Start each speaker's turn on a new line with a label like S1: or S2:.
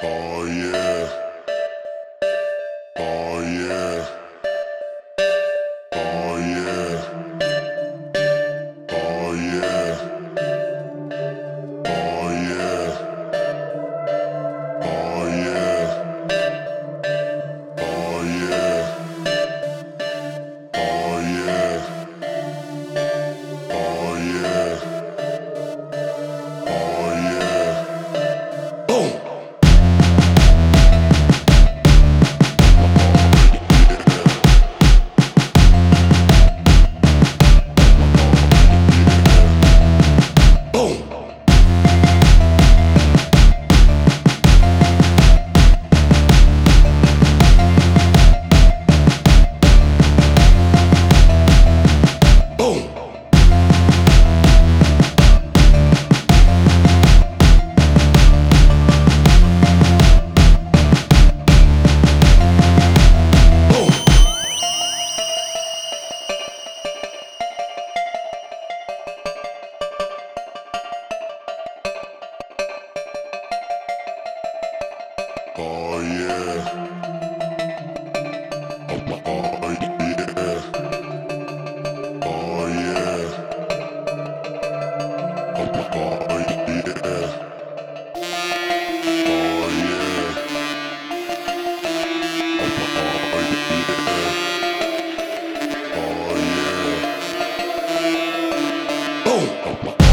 S1: Oh yeah. Oh yeah. Oh, oh yeah. Oh yeah. Oh, oh yeah. Oh.